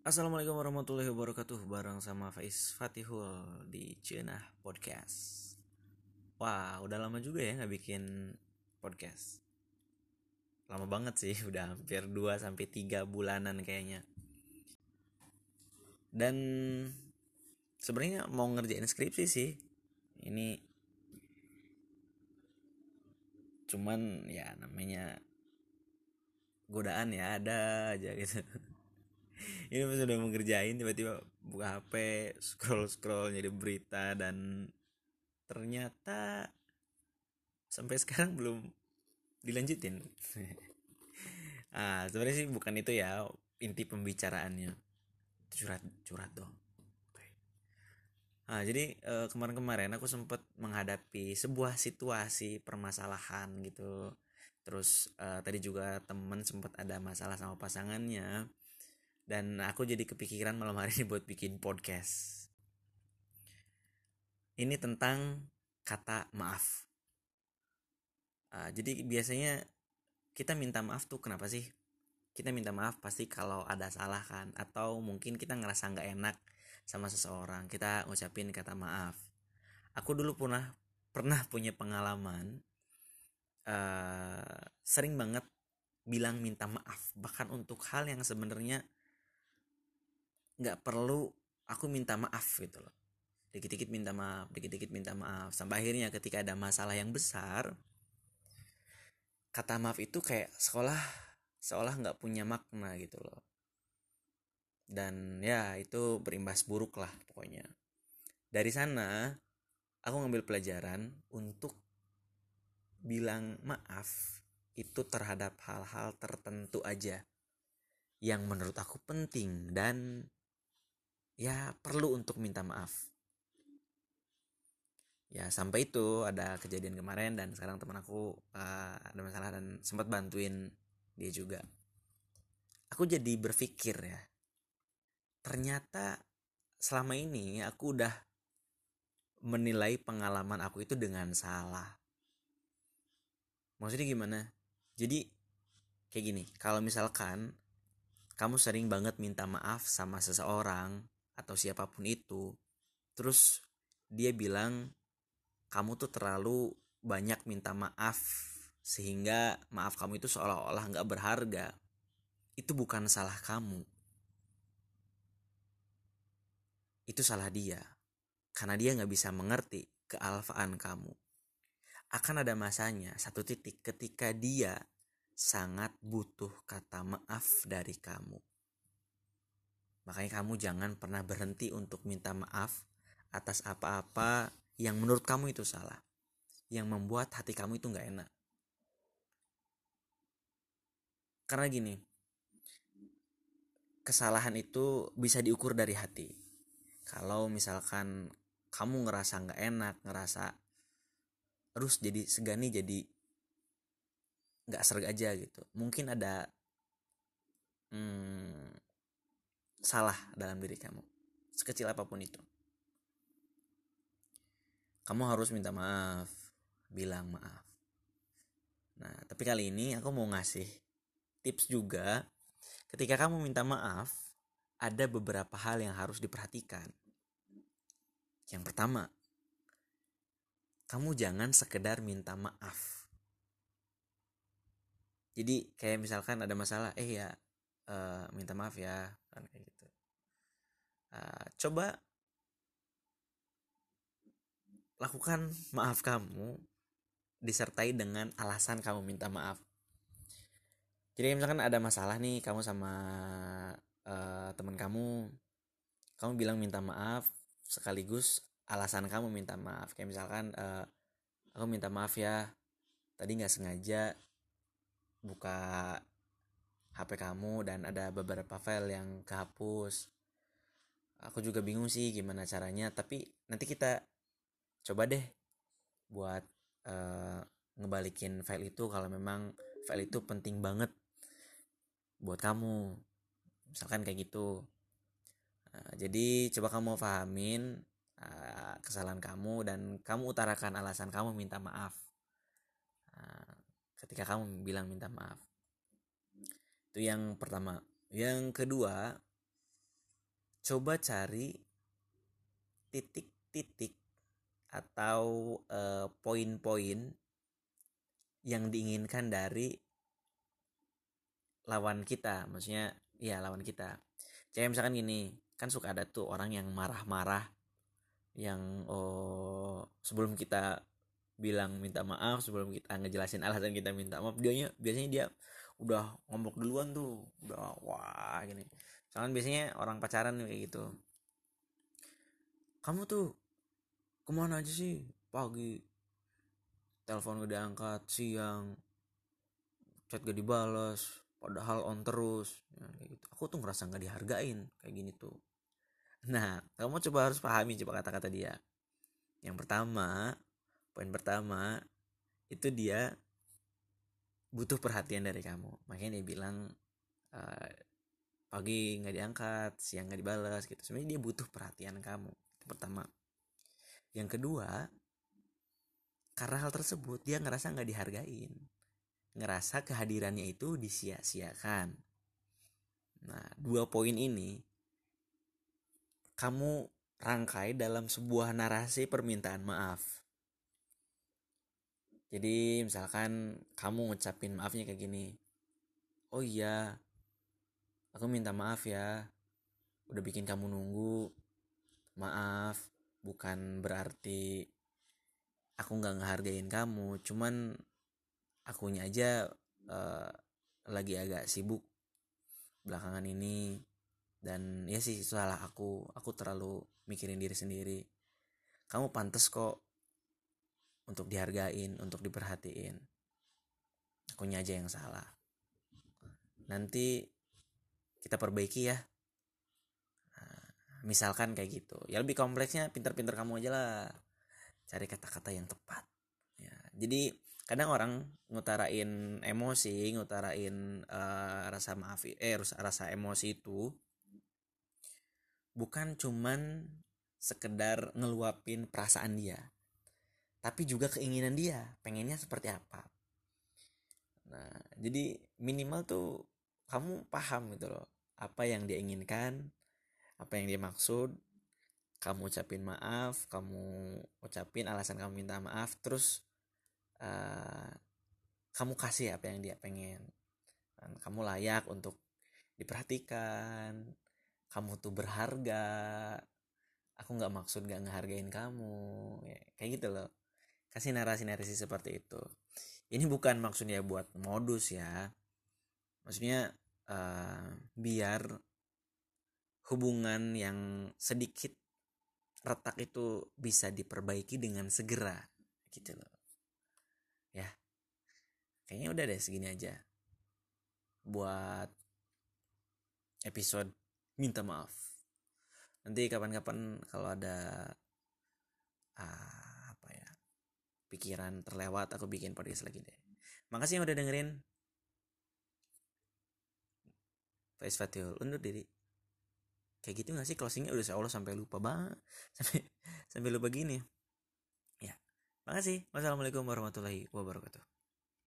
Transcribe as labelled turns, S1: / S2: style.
S1: Assalamualaikum warahmatullahi wabarakatuh. Bareng sama Faiz Fatihul di Cenah Podcast. Wah udah lama juga ya nggak bikin podcast. Lama banget sih udah hampir 2 sampai 3 bulanan kayaknya. Dan sebenarnya mau ngerjain skripsi sih. Ini cuman ya namanya godaan ya ada aja gitu ini pas udah mau ngerjain tiba-tiba buka HP scroll scroll jadi berita dan ternyata sampai sekarang belum dilanjutin. Ah sebenarnya sih bukan itu ya inti pembicaraannya. Curhat curhat dong Nah, jadi eh, kemarin-kemarin aku sempat menghadapi sebuah situasi permasalahan gitu. Terus eh, tadi juga temen sempat ada masalah sama pasangannya dan aku jadi kepikiran malam hari ini buat bikin podcast. Ini tentang kata maaf. Uh, jadi biasanya kita minta maaf tuh kenapa sih? Kita minta maaf pasti kalau ada salah kan, atau mungkin kita ngerasa nggak enak sama seseorang, kita ngucapin kata maaf. Aku dulu pernah pernah punya pengalaman uh, sering banget bilang minta maaf bahkan untuk hal yang sebenarnya nggak perlu aku minta maaf gitu loh. Dikit-dikit minta maaf dikit-dikit minta maaf. Sampai akhirnya ketika ada masalah yang besar kata maaf itu kayak sekolah seolah nggak punya makna gitu loh. Dan ya itu berimbas buruk lah pokoknya. Dari sana aku ngambil pelajaran untuk bilang maaf itu terhadap hal-hal tertentu aja yang menurut aku penting dan ya perlu untuk minta maaf. Ya sampai itu ada kejadian kemarin dan sekarang teman aku uh, ada masalah dan sempat bantuin dia juga. Aku jadi berpikir ya ternyata selama ini aku udah menilai pengalaman aku itu dengan salah. Maksudnya gimana? Jadi kayak gini kalau misalkan kamu sering banget minta maaf sama seseorang atau siapa pun itu. Terus dia bilang kamu tuh terlalu banyak minta maaf sehingga maaf kamu itu seolah-olah nggak berharga. Itu bukan salah kamu. Itu salah dia karena dia nggak bisa mengerti kealfaan kamu. Akan ada masanya satu titik ketika dia sangat butuh kata maaf dari kamu Makanya kamu jangan pernah berhenti untuk minta maaf atas apa-apa yang menurut kamu itu salah. Yang membuat hati kamu itu nggak enak. Karena gini, kesalahan itu bisa diukur dari hati. Kalau misalkan kamu ngerasa nggak enak, ngerasa terus jadi segani jadi nggak serg aja gitu. Mungkin ada hmm, salah dalam diri kamu sekecil apa pun itu. Kamu harus minta maaf bilang maaf. Nah tapi kali ini aku mau ngasih tips juga. Ketika kamu minta maaf ada beberapa hal yang harus diperhatikan. Yang pertama kamu jangan sekedar minta maaf. Jadi kayak misalkan ada masalah eh ya uh, minta maaf ya kan kayak gitu. Uh, coba lakukan maaf kamu disertai dengan alasan kamu minta maaf. Jadi misalkan ada masalah nih kamu sama uh, teman kamu kamu bilang minta maaf sekaligus alasan kamu minta maaf. Kayak misalkan uh, aku minta maaf ya tadi nggak sengaja buka HP kamu dan ada beberapa file yang kehapus. Aku juga bingung sih gimana caranya tapi nanti kita coba deh buat uh, ngebalikin file itu kalau memang file itu penting banget buat kamu. Misalkan kayak gitu. Uh, jadi coba kamu pahamin uh, kesalahan kamu dan kamu utarakan alasan kamu minta maaf. Uh, ketika kamu bilang minta maaf itu yang pertama. Yang kedua coba cari titik-titik atau uh, poin-poin yang diinginkan dari lawan kita. Maksudnya ya lawan kita. Kayak misalkan gini kan suka ada tuh orang yang marah-marah yang oh sebelum kita bilang minta maaf sebelum kita ngejelasin alasan kita minta maaf dia biasanya dia udah ngomong duluan tuh udah wah gini. Soalnya biasanya orang pacaran kayak gitu. Kamu tuh ke mana aja sih? Pagi telepon gak diangkat siang chat gak dibalas padahal on terus. Ya, kayak gitu. Aku tuh ngerasa nggak dihargain kayak gini tuh. Nah kamu coba harus pahami coba kata-kata dia. Yang pertama poin pertama itu dia butuh perhatian dari kamu. Makanya dia bilang uh, pagi nggak diangkat siang nggak dibalas gitu. Sebenarnya dia butuh perhatian kamu pertama. Yang kedua karena hal tersebut dia ngerasa nggak dihargain. Ngerasa kehadirannya itu disia-siakan. Nah dua poin ini kamu rangkai dalam sebuah narasi permintaan maaf jadi misalkan kamu ngucapin maafnya kayak gini oh iya aku minta maaf ya udah bikin kamu nunggu maaf bukan berarti aku nggak ngehargain kamu cuman akunya aja uh, lagi agak sibuk belakangan ini. Dan ya sih salah aku aku terlalu mikirin diri sendiri. Kamu pantas kok untuk dihargain untuk diperhatiin. Akunya aja yang salah. Nanti kita perbaiki ya. Misalkan kayak gitu. Ya lebih kompleksnya pinter-pinter kamu aja lah. Cari kata-kata yang tepat. Ya jadi kadang orang ngutarain emosi ngutarain uh, rasa maaf eh rasa emosi itu bukan cuman sekedar ngeluapin perasaan dia tapi juga keinginan dia pengennya seperti apa. Nah jadi minimal tuh kamu paham gitu loh apa yang dia inginkan apa yang dia maksud. Kamu ucapin maaf kamu ucapin alasan kamu minta maaf terus uh, kamu kasih apa yang dia pengen. Dan kamu layak untuk diperhatikan kamu tuh berharga aku nggak maksud nggak ngehargain kamu ya, kayak gitu loh kasih narasi-narasi seperti itu. Ini bukan maksudnya buat modus ya. Maksudnya uh, biar hubungan yang sedikit retak itu bisa diperbaiki dengan segera gitu loh. Ya kayaknya udah deh segini aja buat episode minta maaf. Nanti kapan-kapan kalau ada uh, pikiran terlewat aku bikin podcast lagi deh. Makasih yang udah dengerin. Faiz Fatihul undur diri. Kayak gitu gak sih? Closingnya udah Allah sampai lupa banget. Sampai sampai lupa gini. Ya makasih. Wassalamualaikum warahmatullahi wabarakatuh